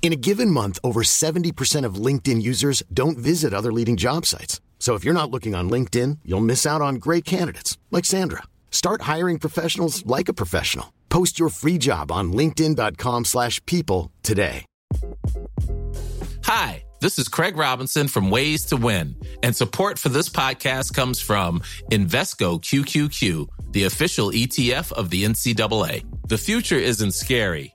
In a given month, over 70% of LinkedIn users don't visit other leading job sites. So if you're not looking on LinkedIn, you'll miss out on great candidates like Sandra. Start hiring professionals like a professional. Post your free job on linkedin.com/people today. Hi, this is Craig Robinson from Ways to Win, and support for this podcast comes from Invesco QQQ, the official ETF of the NCAA. The future isn't scary.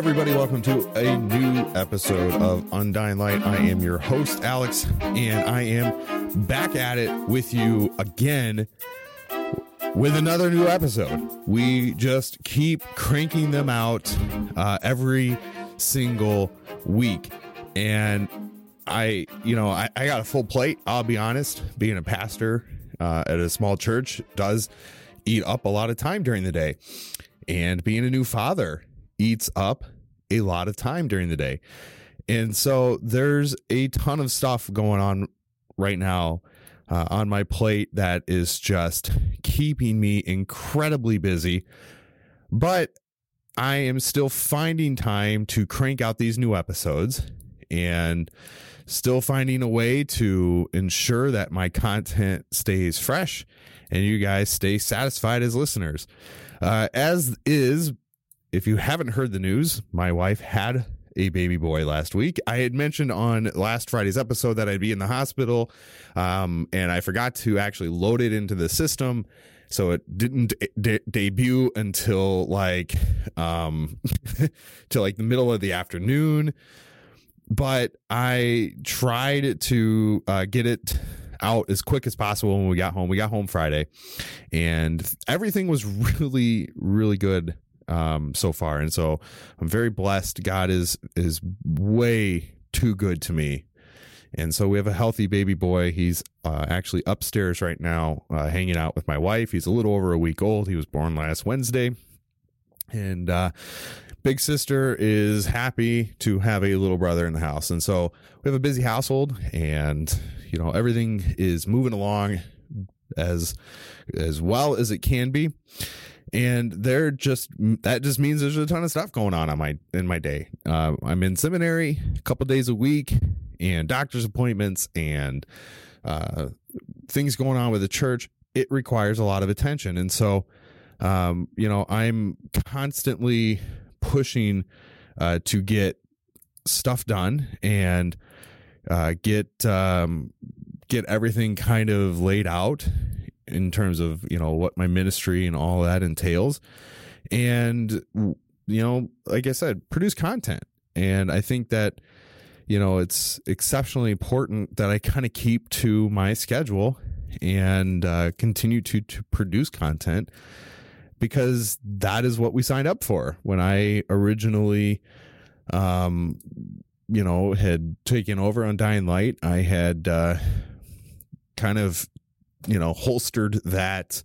everybody, welcome to a new episode of Undying Light. I am your host, Alex, and I am back at it with you again with another new episode. We just keep cranking them out uh, every single week. And I, you know, I, I got a full plate. I'll be honest, being a pastor uh, at a small church does eat up a lot of time during the day. And being a new father eats up a lot of time during the day. And so there's a ton of stuff going on right now uh, on my plate that is just keeping me incredibly busy. But I am still finding time to crank out these new episodes and still finding a way to ensure that my content stays fresh and you guys stay satisfied as listeners. Uh, as is if you haven't heard the news, my wife had a baby boy last week. I had mentioned on last Friday's episode that I'd be in the hospital, um, and I forgot to actually load it into the system. So it didn't de- debut until like um till like the middle of the afternoon. But I tried to uh, get it out as quick as possible when we got home. We got home Friday, and everything was really, really good um, so far, and so I'm very blessed. God is is way too good to me, and so we have a healthy baby boy. He's uh, actually upstairs right now, uh, hanging out with my wife. He's a little over a week old. He was born last Wednesday, and uh, big sister is happy to have a little brother in the house, and so we have a busy household, and you know everything is moving along as as well as it can be and they're just that just means there's a ton of stuff going on on my in my day. Uh, i'm in seminary a couple days a week and doctor's appointments and uh, things going on with the church. It requires a lot of attention. And so um, you know i'm constantly pushing uh, to get stuff done and uh, get um, get everything kind of laid out in terms of you know what my ministry and all that entails. And you know like i said produce content. And i think that you know it's exceptionally important that i kind of keep to my schedule and uh, continue to to produce content because that is what we signed up for. When i originally um you know had taken over Undying Light i had uh kind of you know holstered that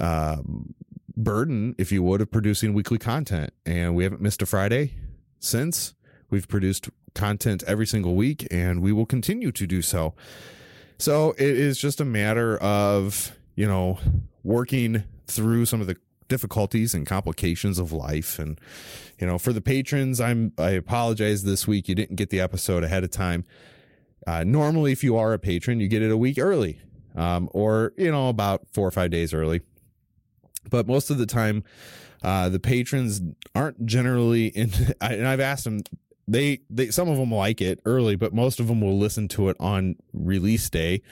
um, burden, if you would, of producing weekly content. And we haven't missed a Friday since. We've produced content every single week, and we will continue to do so. So it is just a matter of you know working through some of the difficulties and complications of life and you know for the patrons i'm i apologize this week you didn't get the episode ahead of time uh, normally if you are a patron you get it a week early um, or you know about four or five days early. But most of the time, uh, the patrons aren't generally in. and I've asked them. They, they some of them like it early, but most of them will listen to it on release day.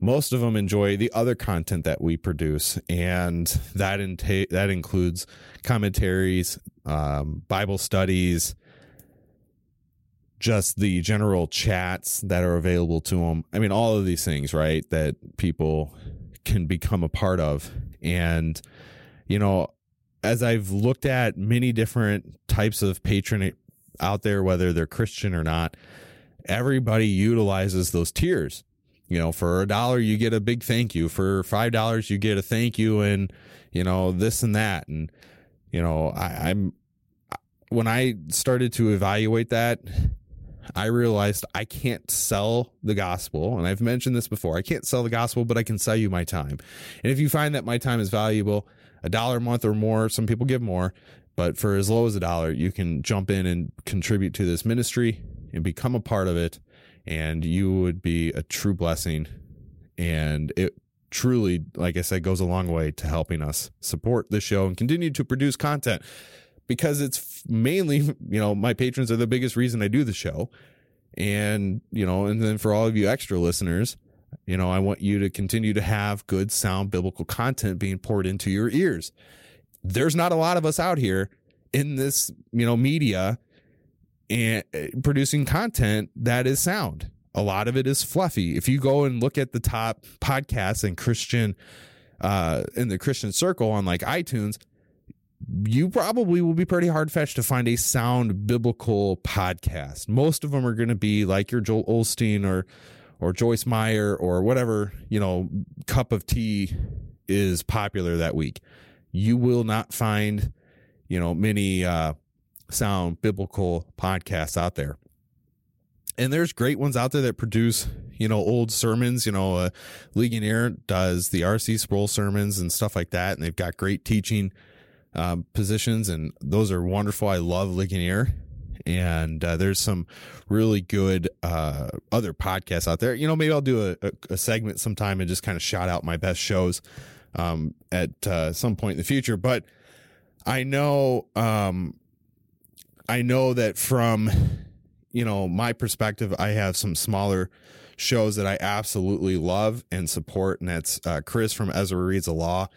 Most of them enjoy the other content that we produce, and that inta- that includes commentaries, um, Bible studies, just the general chats that are available to them. I mean, all of these things, right? That people can become a part of. And, you know, as I've looked at many different types of patronage out there, whether they're Christian or not, everybody utilizes those tiers. You know, for a dollar, you get a big thank you. For $5, you get a thank you and, you know, this and that. And, you know, I, I'm, when I started to evaluate that, I realized I can't sell the gospel. And I've mentioned this before. I can't sell the gospel, but I can sell you my time. And if you find that my time is valuable, a dollar a month or more, some people give more, but for as low as a dollar, you can jump in and contribute to this ministry and become a part of it. And you would be a true blessing. And it truly, like I said, goes a long way to helping us support the show and continue to produce content because it's mainly, you know, my patrons are the biggest reason I do the show. And, you know, and then for all of you extra listeners, you know, I want you to continue to have good, sound biblical content being poured into your ears. There's not a lot of us out here in this, you know, media and eh, producing content that is sound. A lot of it is fluffy. If you go and look at the top podcasts in Christian, uh, in the Christian circle on like iTunes, you probably will be pretty hard fetched to find a sound biblical podcast. Most of them are going to be like your Joel Osteen or or Joyce Meyer or whatever, you know, cup of tea is popular that week. You will not find, you know, many uh sound biblical podcasts out there. And there's great ones out there that produce, you know, old sermons. You know, uh, Ligonier does the R.C. Sproul sermons and stuff like that, and they've got great teaching um, positions, and those are wonderful. I love Ligonier. And uh, there's some really good uh, other podcasts out there. You know, maybe I'll do a, a, a segment sometime and just kind of shout out my best shows um, at uh, some point in the future. But I know, um, I know that from you know my perspective, I have some smaller shows that I absolutely love and support, and that's uh, Chris from Ezra Reads the Law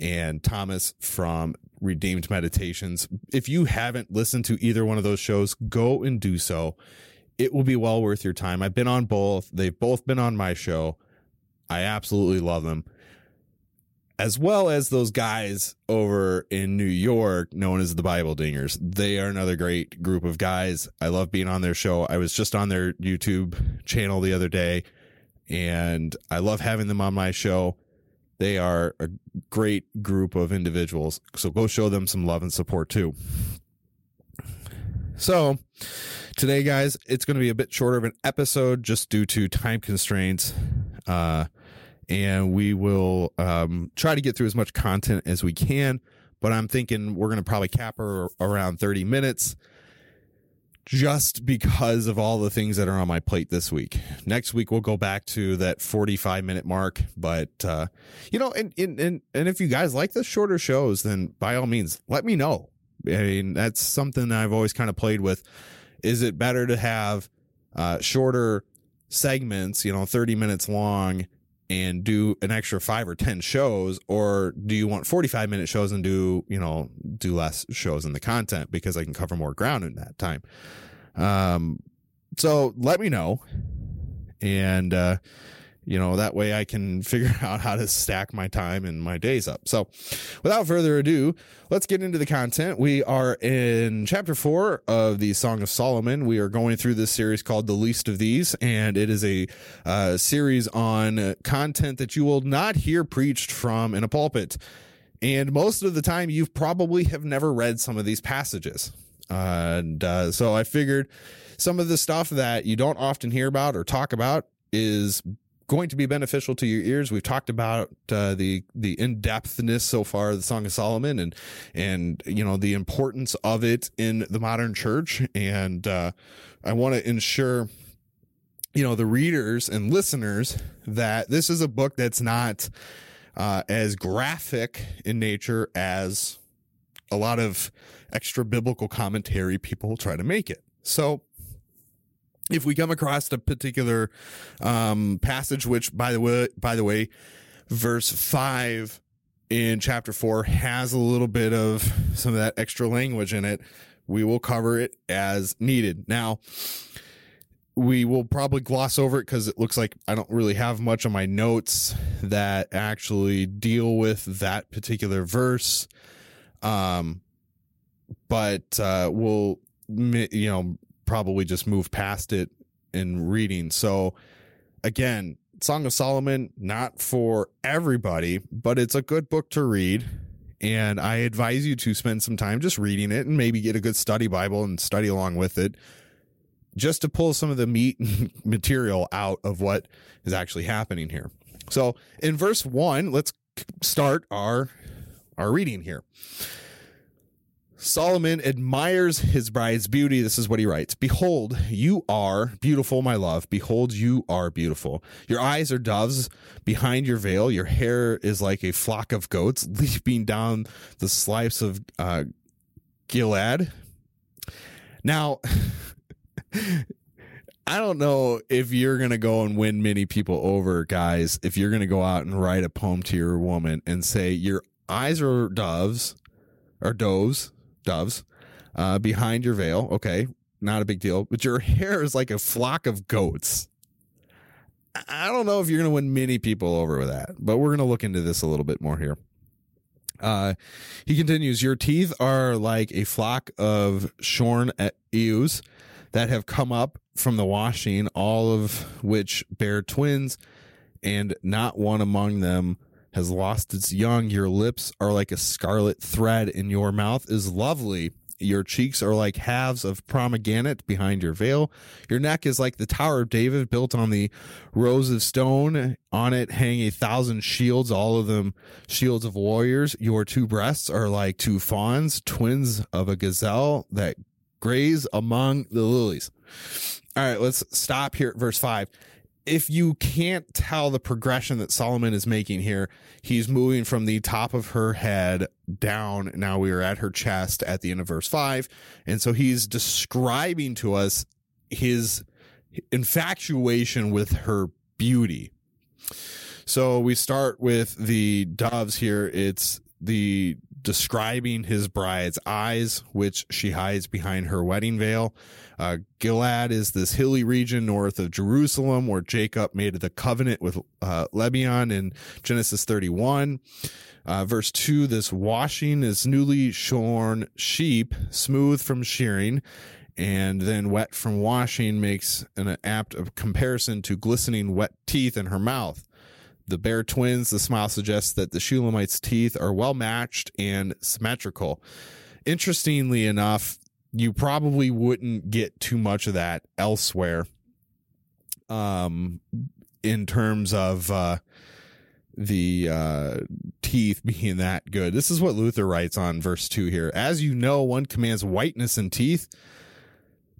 and Thomas from Redeemed Meditations. If you haven't listened to either one of those shows, go and do so. It will be well worth your time. I've been on both. They've both been on my show. I absolutely love them. As well as those guys over in New York known as the Bible Dingers. They are another great group of guys. I love being on their show. I was just on their YouTube channel the other day and I love having them on my show. They are a great group of individuals. So go show them some love and support too. So, today, guys, it's going to be a bit shorter of an episode just due to time constraints. Uh, and we will um, try to get through as much content as we can. But I'm thinking we're going to probably cap her around 30 minutes just because of all the things that are on my plate this week. Next week we'll go back to that 45 minute mark, but uh you know and and and, and if you guys like the shorter shows then by all means let me know. I mean that's something that I've always kind of played with. Is it better to have uh shorter segments, you know, 30 minutes long and do an extra 5 or 10 shows or do you want 45 minute shows and do, you know, do less shows in the content because I can cover more ground in that time. Um, so let me know. And, uh, you know, that way I can figure out how to stack my time and my days up. So without further ado, let's get into the content. We are in chapter four of the Song of Solomon. We are going through this series called The Least of These, and it is a uh, series on content that you will not hear preached from in a pulpit. And most of the time, you probably have never read some of these passages. Uh, and uh, so I figured some of the stuff that you don't often hear about or talk about is going to be beneficial to your ears. We've talked about uh, the the in depthness so far of the Song of Solomon and and you know the importance of it in the modern church. And uh, I want to ensure you know, the readers and listeners that this is a book that's not uh, as graphic in nature as a lot of extra biblical commentary people try to make it. So, if we come across a particular um, passage, which by the way, by the way, verse five in chapter four has a little bit of some of that extra language in it, we will cover it as needed. Now, we will probably gloss over it because it looks like I don't really have much on my notes that actually deal with that particular verse. Um, but uh, we'll you know probably just move past it in reading. So again, Song of Solomon not for everybody, but it's a good book to read. And I advise you to spend some time just reading it and maybe get a good study Bible and study along with it just to pull some of the meat and material out of what is actually happening here. So in verse one, let's start our our reading here. Solomon admires his bride's beauty. This is what he writes Behold, you are beautiful, my love. Behold, you are beautiful. Your eyes are doves behind your veil. Your hair is like a flock of goats leaping down the slopes of uh, Gilead. Now, I don't know if you're going to go and win many people over, guys, if you're going to go out and write a poem to your woman and say, Your eyes are doves, or doves doves uh, behind your veil. Okay, not a big deal. But your hair is like a flock of goats. I don't know if you're going to win many people over with that, but we're going to look into this a little bit more here. Uh, he continues, Your teeth are like a flock of shorn ewes that have come up from the washing, all of which bear twins, and not one among them has lost its young. Your lips are like a scarlet thread, and your mouth is lovely. Your cheeks are like halves of pomegranate behind your veil. Your neck is like the Tower of David built on the rows of stone. On it hang a thousand shields, all of them shields of warriors. Your two breasts are like two fawns, twins of a gazelle that graze among the lilies. All right, let's stop here at verse 5 if you can't tell the progression that Solomon is making here, he's moving from the top of her head down. Now we are at her chest at the end of verse five. And so he's describing to us his infatuation with her beauty. So we start with the doves here. It's the describing his bride's eyes, which she hides behind her wedding veil. Uh, Gilead is this hilly region north of Jerusalem where Jacob made the covenant with uh, Lebanon in Genesis 31. Uh, verse 2 this washing is newly shorn sheep, smooth from shearing, and then wet from washing makes an apt comparison to glistening wet teeth in her mouth the bear twins, the smile suggests that the Shulamite's teeth are well matched and symmetrical. Interestingly enough, you probably wouldn't get too much of that elsewhere. Um, in terms of uh, the uh, teeth being that good. This is what Luther writes on verse 2 here. As you know, one commands whiteness in teeth,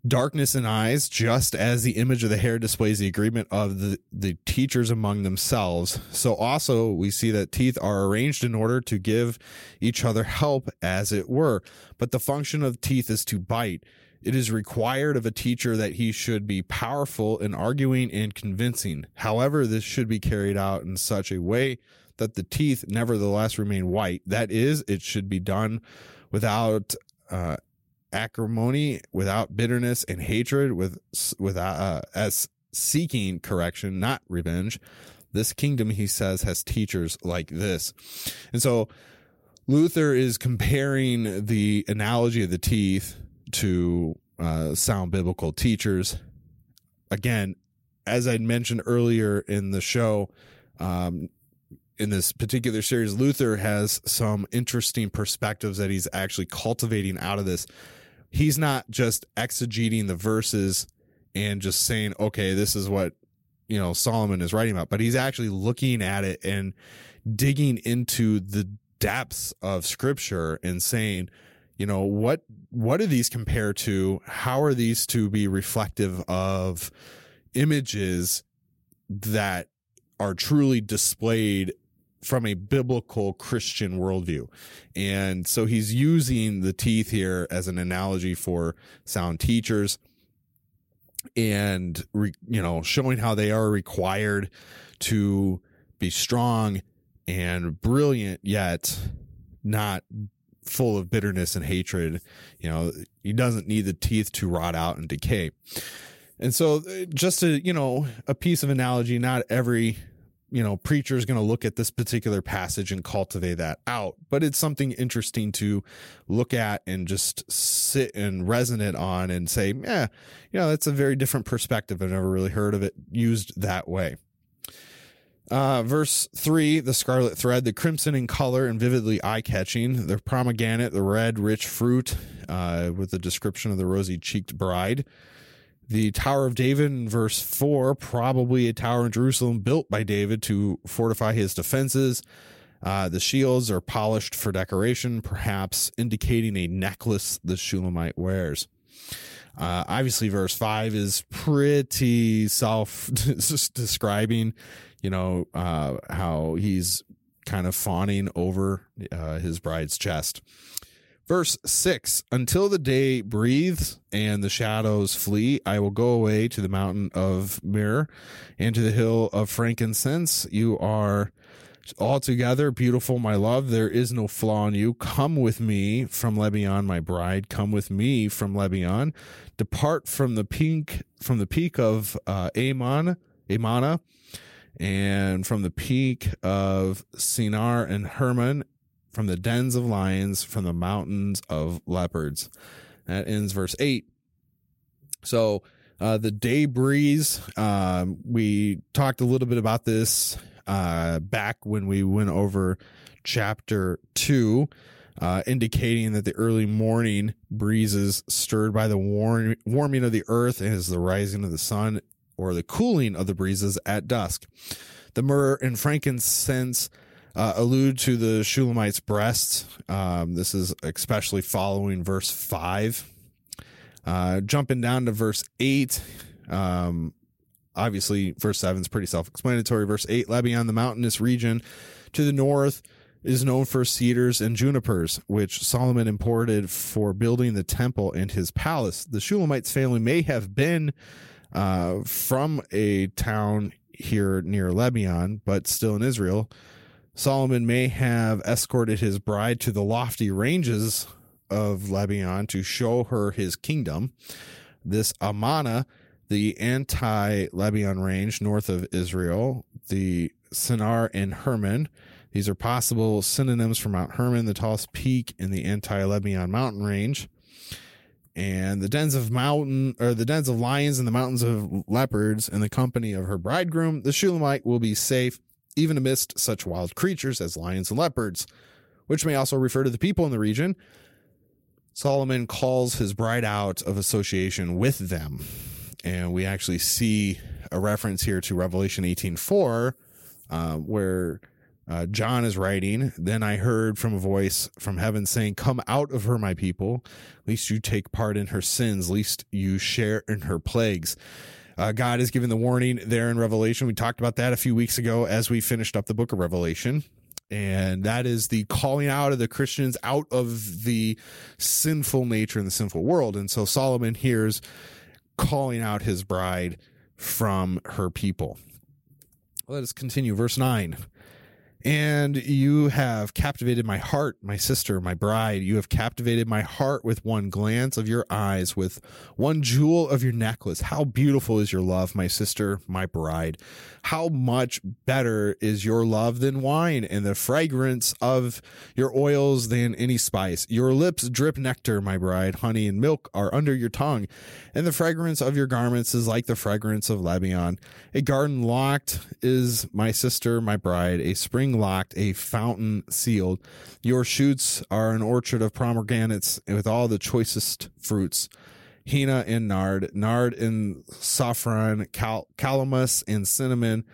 darkness in eyes, just as the image of the hair displays the agreement of the, the teachers among themselves. So also we see that teeth are arranged in order to give each other help, as it were. But the function of teeth is to bite. It is required of a teacher that he should be powerful in arguing and convincing. However, this should be carried out in such a way that the teeth nevertheless remain white. That is, it should be done without uh, acrimony, without bitterness and hatred, with without uh, as seeking correction, not revenge. This kingdom, he says, has teachers like this, and so Luther is comparing the analogy of the teeth to uh, sound biblical teachers. Again, as I mentioned earlier in the show, um, in this particular series, Luther has some interesting perspectives that he's actually cultivating out of this he's not just exegeting the verses and just saying, okay, this is what, you know, Solomon is writing about, but he's actually looking at it and digging into the depths of scripture and saying, you know, what, what do these compare to? How are these to be reflective of, images that are truly displayed from a biblical Christian worldview. And so he's using the teeth here as an analogy for sound teachers and, re, you know, showing how they are required to be strong and brilliant, yet not full of bitterness and hatred. You know, he doesn't need the teeth to rot out and decay. And so, uh, just a, you know, a piece of analogy, not every you know, preacher is going to look at this particular passage and cultivate that out. But it's something interesting to look at and just sit and resonate on and say, yeah, you know, that's a very different perspective. I've never really heard of it used that way. Uh, verse three, the scarlet thread, the crimson in color and vividly eye catching, the pomegranate, the red, rich fruit, uh, with the description of the rosy cheeked bride. The Tower of David in verse 4, probably a tower in Jerusalem built by David to fortify his defenses. Uh, the shields are polished for decoration, perhaps indicating a necklace the Shulamite wears. Uh, obviously, verse 5 is pretty self describing, you know, uh, how he's kind of fawning over uh, his bride's chest. Verse 6 Until the day breathes and the shadows flee, I will go away to the mountain of myrrh and to the hill of frankincense. You are altogether beautiful, my love. There is no flaw in you. Come with me from Lebanon, my bride. Come with me from Lebanon. Depart from the peak from the peak of uh, Amon, Amana, and from the peak of Senir and Hermon, from the dens of lions, from the mountains of leopards. That ends verse 8. So, uh, the day breeze, um, we talked a little bit about this uh, back when we went over chapter 2. Uh, indicating that the early morning breezes stirred by the warm, warming of the earth as the rising of the sun or the cooling of the breezes at dusk. The myrrh and frankincense uh, allude to the Shulamite's breast. Um, this is especially following verse 5. Uh, jumping down to verse 8. Um, obviously, verse 7 is pretty self explanatory. Verse 8 Lebanon, the mountainous region to the north, is known for cedars and junipers, which Solomon imported for building the temple and his palace. The Shulamite's family may have been uh, from a town here near Lebanon, but still in Israel. Solomon may have escorted his bride to the lofty ranges of Lebanon to show her his kingdom. This Amana, the anti Lebanon range north of Israel, the Senir and Hermon. These are possible synonyms for Mount Hermon, the tallest peak in the anti Lebanon mountain range. And the dens of mountain or the dens of lions and the mountains of leopards in the company of her bridegroom, the Shulamite will be safe even amidst such wild creatures as lions and leopards, which may also refer to the people in the region. Solomon calls his bride out of association with them. And we actually see a reference here to Revelation 18:4, uh, where uh, John is writing, Then I heard from a voice from heaven saying, Come out of her, my people, lest you take part in her sins, lest you share in her plagues. Uh, God is giving the warning there in Revelation. We talked about that a few weeks ago as we finished up the book of Revelation. And that is the calling out of the Christians out of the sinful nature and the sinful world. And so Solomon hears calling out his bride from her people. Let us continue. Verse 9. And you have captivated my heart, my sister, my bride. You have captivated my heart with one glance of your eyes, with one jewel of your necklace. How beautiful is your love, my sister, my bride. How much better is your love than wine, and the fragrance of your oils than any spice. Your lips drip nectar, my bride. Honey and milk are under your tongue, and the fragrance of your garments is like the fragrance of Lebanon. A garden locked is my sister, my bride. A spring locked, a fountain sealed. Your shoots are an orchard of pomegranates with all the choicest fruits. Henna and nard, nard and saffron, cal- calamus and cinnamon,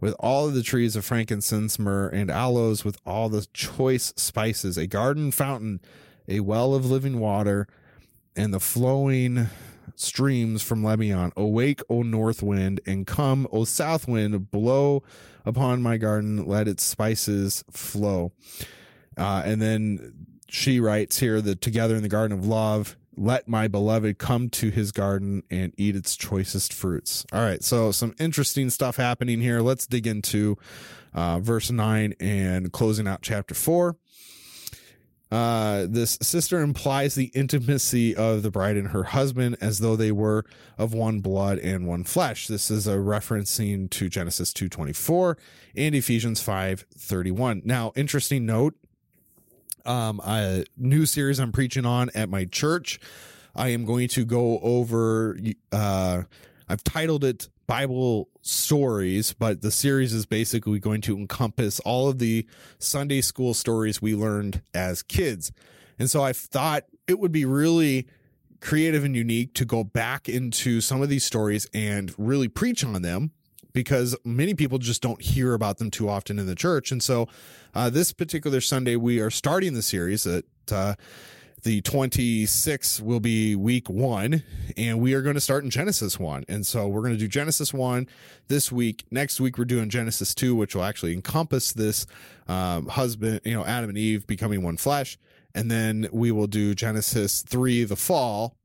with all of the trees of frankincense, myrrh, and aloes, with all the choice spices, a garden fountain, a well of living water, and the flowing streams from Lebanon. Awake, O north wind, and come, O south wind, blow upon my garden, let its spices flow. Uh, and then she writes here that together in the garden of love, let my beloved come to his garden and eat its choicest fruits. All right. So some interesting stuff happening here. Let's dig into uh, verse nine and closing out chapter four. Uh, this sister implies the intimacy of the bride and her husband as though they were of one blood and one flesh. This is a referencing to Genesis 2.24 and Ephesians 5.31. Now, interesting note, um, a new series I'm preaching on at my church. I am going to go over, uh, I've titled it Bible stories, but the series is basically going to encompass all of the Sunday school stories we learned as kids. And so I thought it would be really creative and unique to go back into some of these stories and really preach on them because many people just don't hear about them too often in the church. And so, uh, this particular Sunday, we are starting the series that, uh, the 26th will be week one, and we are going to start in Genesis 1. And so we're going to do Genesis 1 this week. Next week, we're doing Genesis 2, which will actually encompass this um, husband, you know, Adam and Eve becoming one flesh. And then we will do Genesis 3, the fall,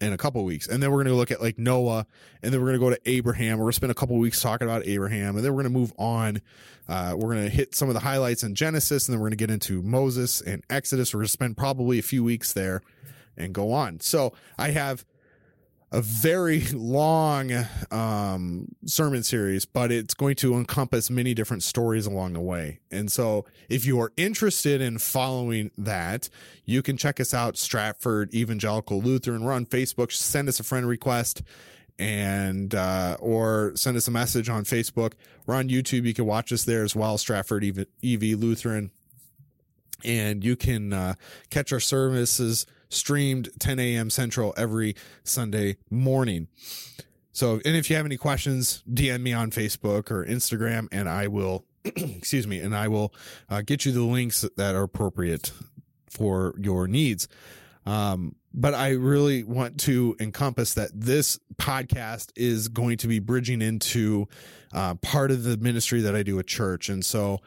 in a couple weeks. And then we're going to look at like Noah and then we're going to go to Abraham. We're going to spend a couple weeks talking about Abraham and then we're going to move on. Uh, we're going to hit some of the highlights in Genesis and then we're going to get into Moses and Exodus. We're going to spend probably a few weeks there and go on. So I have a very long um, sermon series, but it's going to encompass many different stories along the way. And so, if you are interested in following that, you can check us out, Stratford Evangelical Lutheran. We're on Facebook. Send us a friend request and uh, or send us a message on Facebook. We're on YouTube. You can watch us there as well, Stratford EV, EV Lutheran. And you can uh, catch our services streamed 10 a.m. Central every Sunday morning. So, and if you have any questions, DM me on Facebook or Instagram, and I will, excuse me, and I will uh, get you the links that are appropriate for your needs. Um, but I really want to encompass that this podcast is going to be bridging into uh, part of the ministry that I do at church. And so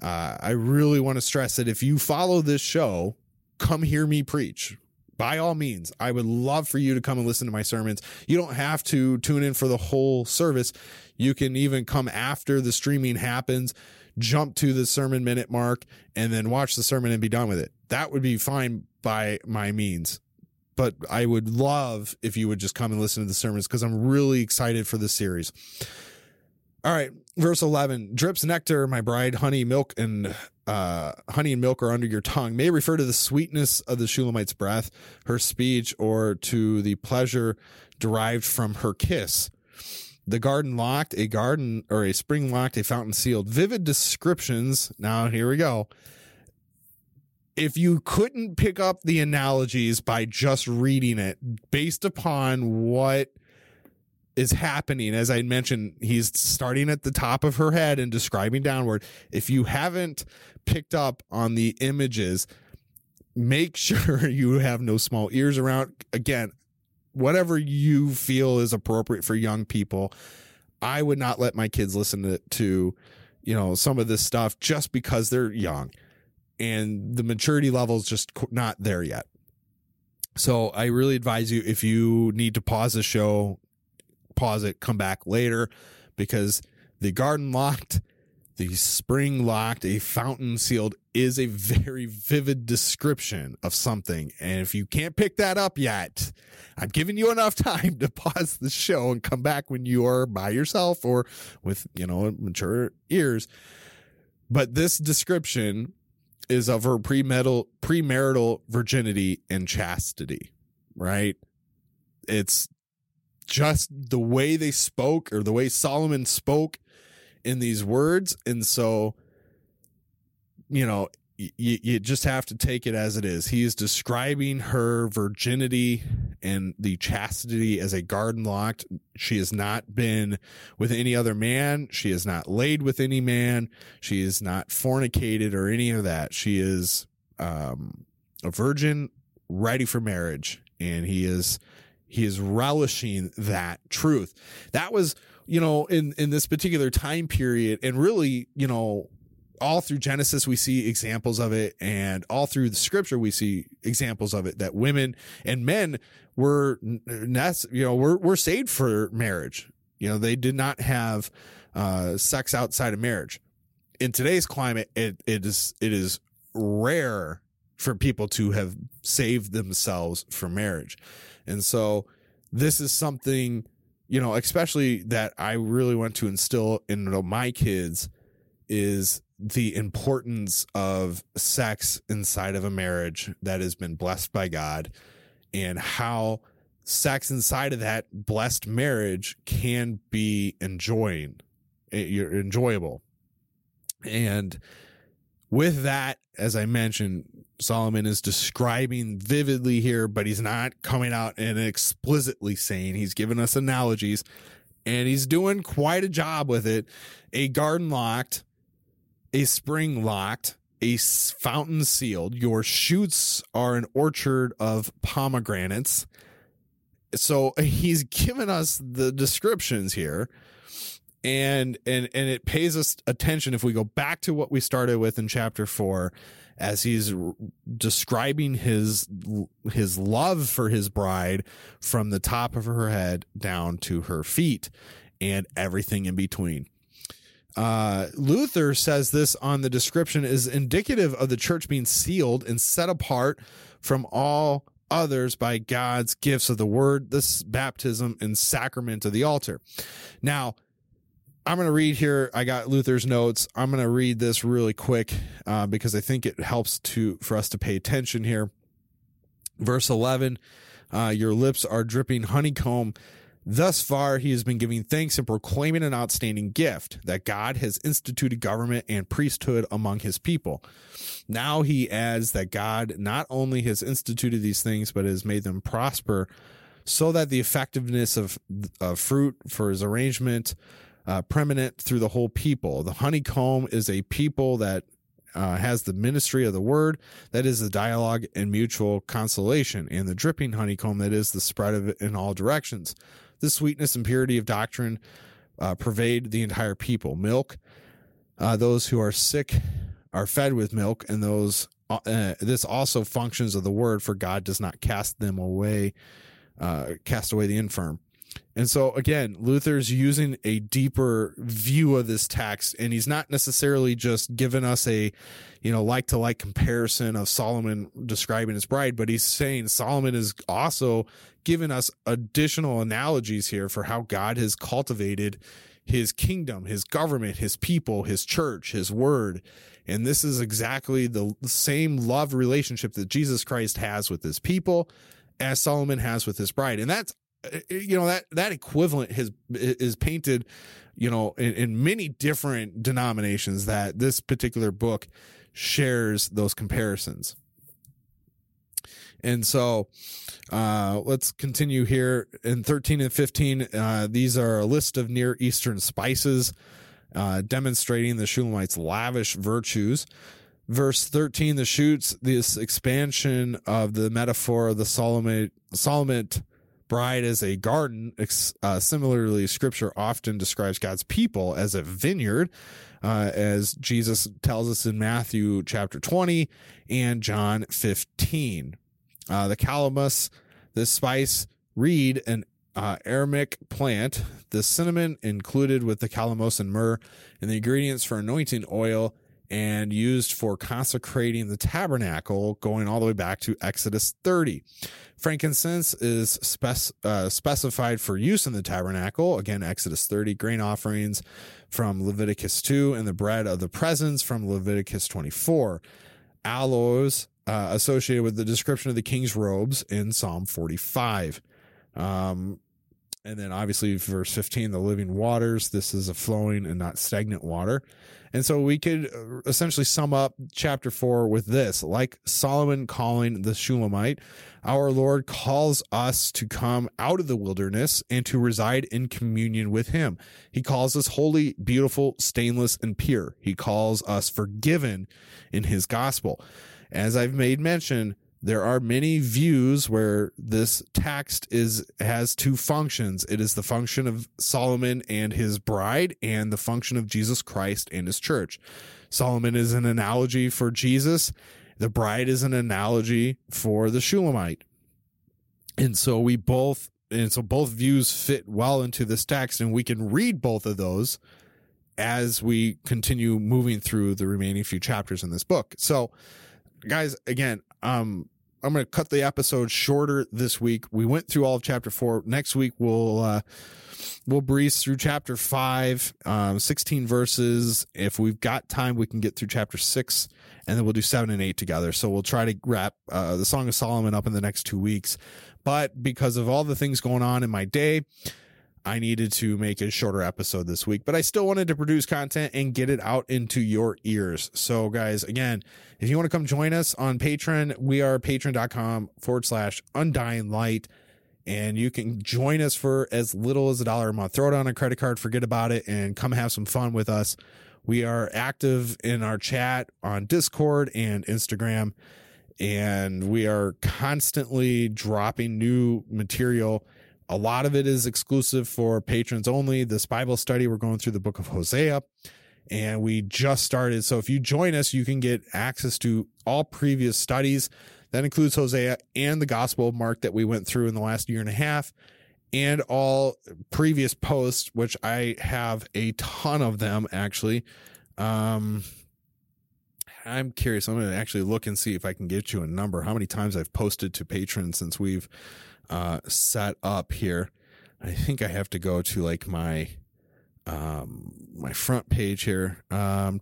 uh, I really want to stress that if you follow this show, come hear me preach by all means, I would love for you to come and listen to my sermons. You don't have to tune in for the whole service. You can even come after the streaming happens, jump to the sermon minute mark, and then watch the sermon and be done with it. That would be fine by my means. But I would love if you would just come and listen to the sermons because I'm really excited for this series. All right, verse 11 drips nectar, my bride, honey, milk, and uh, honey and milk are under your tongue may refer to the sweetness of the Shulamite's breath, her speech, or to the pleasure derived from her kiss. The garden locked, a garden or a spring locked, a fountain sealed. Vivid descriptions. Now, here we go. If you couldn't pick up the analogies by just reading it based upon what is happening. As I mentioned, he's starting at the top of her head and describing downward. If you haven't picked up on the images, make sure you have no small ears around. Again, whatever you feel is appropriate for young people. I would not let my kids listen to, to you know, some of this stuff just because they're young and the maturity level is just not there yet. So I really advise you if you need to pause the show, pause it, come back later because the garden locked, the spring locked, a fountain sealed is a very vivid description of something. And if you can't pick that up yet, I'm giving you enough time to pause the show and come back when you are by yourself or with, you know, mature ears. But this description is of her premarital, premarital virginity and chastity, right? It's just the way they spoke or the way Solomon spoke in these words. And so, you know, y- you just have to take it as it is. He is describing her virginity and the chastity as a garden locked. She has not been with any other man. She has not laid with any man. She is not fornicated or any of that. She is um, a virgin ready for marriage. And he is He is relishing that truth. That was, you know, in, in this particular time period and really, you know, all through Genesis, we see examples of it. And all through the scripture, we see examples of it that women and men were, you know, were, were saved for marriage. You know, they did not have, uh, sex outside of marriage. In today's climate, it, it is, it is rare for people to have saved themselves for marriage. And so this is something, you know, especially that I really want to instill in my kids is the importance of sex inside of a marriage that has been blessed by God and how sex inside of that blessed marriage can be enjoying eh, you're enjoyable. And with that as i mentioned solomon is describing vividly here but he's not coming out and explicitly saying he's giving us analogies and he's doing quite a job with it a garden locked a spring locked, a fountain sealed. Your shoots are an orchard of pomegranates. So he's given us the descriptions here. And and and it pays us attention if we go back to what we started with in chapter 4 as he's describing his his love for his bride from the top of her head down to her feet and everything in between. Uh, Luther says this on the description is indicative of the church being sealed and set apart from all others by God's gifts of the word, this baptism and sacrament of the altar. Now, I'm going to read here. I got Luther's notes. I'm going to read this really quick uh, because I think it helps to for us to pay attention here. Verse 11, uh, your lips are dripping honeycomb Thus far, he has been giving thanks and proclaiming an outstanding gift that God has instituted government and priesthood among his people. Now he adds that God not only has instituted these things, but has made them prosper so that the effectiveness of, of fruit for his arrangement uh, preeminent through the whole people. The honeycomb is a people that uh, has the ministry of the word, that is the dialogue and mutual consolation, and the dripping honeycomb, that is the spread of it in all directions. The sweetness and purity of doctrine uh, pervade the entire people. Milk, uh, those who are sick are fed with milk, and those uh, uh, this also functions of the word, for God does not cast them away, uh, cast away the infirm. And so again, Luther's using a deeper view of this text, and he's not necessarily just giving us a, you know, like to like comparison of Solomon describing his bride, but he's saying Solomon is also giving us additional analogies here for how God has cultivated his kingdom, his government, his people, his church, his word. And this is exactly the same love relationship that Jesus Christ has with his people as Solomon has with his bride. And that's you know that that equivalent has is painted you know in, in, many different denominations that this particular book shares those comparisons. And so uh, let's continue here. In 13 and 15 uh, these are a list of near eastern spices uh, demonstrating the Shulamite's lavish virtues. Verse 13 the shoots this expansion of the metaphor of the Solomon Solomon bride as a garden. Uh, similarly, scripture often describes God's people as a vineyard, uh, as Jesus tells us in Matthew chapter 20 and John 15. Uh, the calamus, this spice, reed, an uh, Aromatic plant, the cinnamon included with the calamus and myrrh, and the ingredients for anointing oil and used for consecrating the tabernacle, going all the way back to Exodus 30. Frankincense is spec- uh, specified for use in the tabernacle. Again, Exodus 30, grain offerings from Leviticus 2, and the bread of the presence from Leviticus 24. Aloes uh, associated with the description of the king's robes in Psalm 45. Um, and then obviously verse 15, the living waters. This is a flowing and not stagnant water. And so we could uh, essentially sum up chapter four with this like Solomon calling the Shulamite, our Lord calls us to come out of the wilderness and to reside in communion with him. He calls us holy, beautiful, stainless, and pure. He calls us forgiven in his gospel. As I've made mention, there are many views where this text is has two functions. It is the function of Solomon and his bride and the function of Jesus Christ and his church. Solomon is an analogy for Jesus. The bride is an analogy for the Shulamite. And so we both and so both views fit well into this text and we can read both of those as we continue moving through the remaining few chapters in this book. So guys, again, um I'm going to cut the episode shorter this week. We went through all of chapter 4. Next week we'll uh we'll breeze through chapter 5, um 16 verses. If we've got time, we can get through chapter 6 and then we'll do 7 and 8 together. So we'll try to wrap uh, the Song of Solomon up in the next 2 weeks. But because of all the things going on in my day, I needed to make a shorter episode this week, but I still wanted to produce content and get it out into your ears. So, guys, again, if you want to come join us on Patreon, we are patreon.com forward slash undying light. And you can join us for as little as a dollar a month. Throw it on a credit card, forget about it, and come have some fun with us. We are active in our chat on Discord and Instagram, and we are constantly dropping new material a lot of it is exclusive for patrons only. This Bible study, we're going through the book of Hosea and we just started. So if you join us, you can get access to all previous studies. That includes Hosea and the Gospel of Mark that we went through in the last year and a half and all previous posts, which I have a ton of them actually. Um, I'm curious. I'm going to actually look and see if I can get you a number. How many times I've posted to patrons since we've uh, set up here. I think I have to go to like my um, my front page here. Um,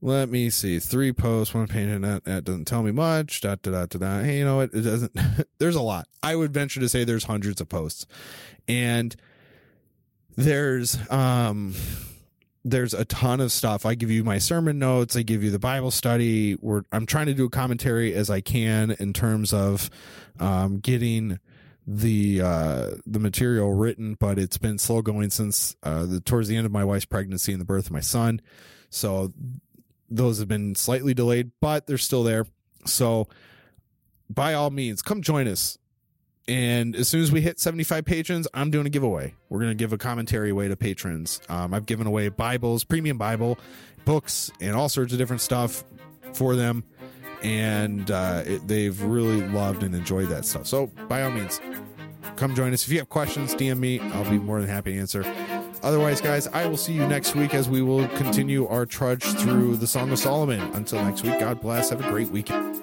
let me see. Three posts, one and that, that doesn't tell me much. Da, da, da, da, da. Hey, you know what? It doesn't. there's a lot. I would venture to say there's hundreds of posts, and there's um there's a ton of stuff. I give you my sermon notes. I give you the Bible study. We're, I'm trying to do a commentary as I can in terms of um, getting the uh, the material written, but it's been slow going since uh, the towards the end of my wife's pregnancy and the birth of my son. So those have been slightly delayed, but they're still there. So by all means, come join us. And as soon as we hit 75 patrons, I'm doing a giveaway. We're going to give a commentary away to patrons. Um, I've given away Bibles, premium Bible, books, and all sorts of different stuff for them. And uh, it, they've really loved and enjoyed that stuff. So, by all means, come join us. If you have questions, DM me. I'll be more than happy to answer. Otherwise, guys, I will see you next week as we will continue our trudge through the Song of Solomon. Until next week, God bless. Have a great weekend.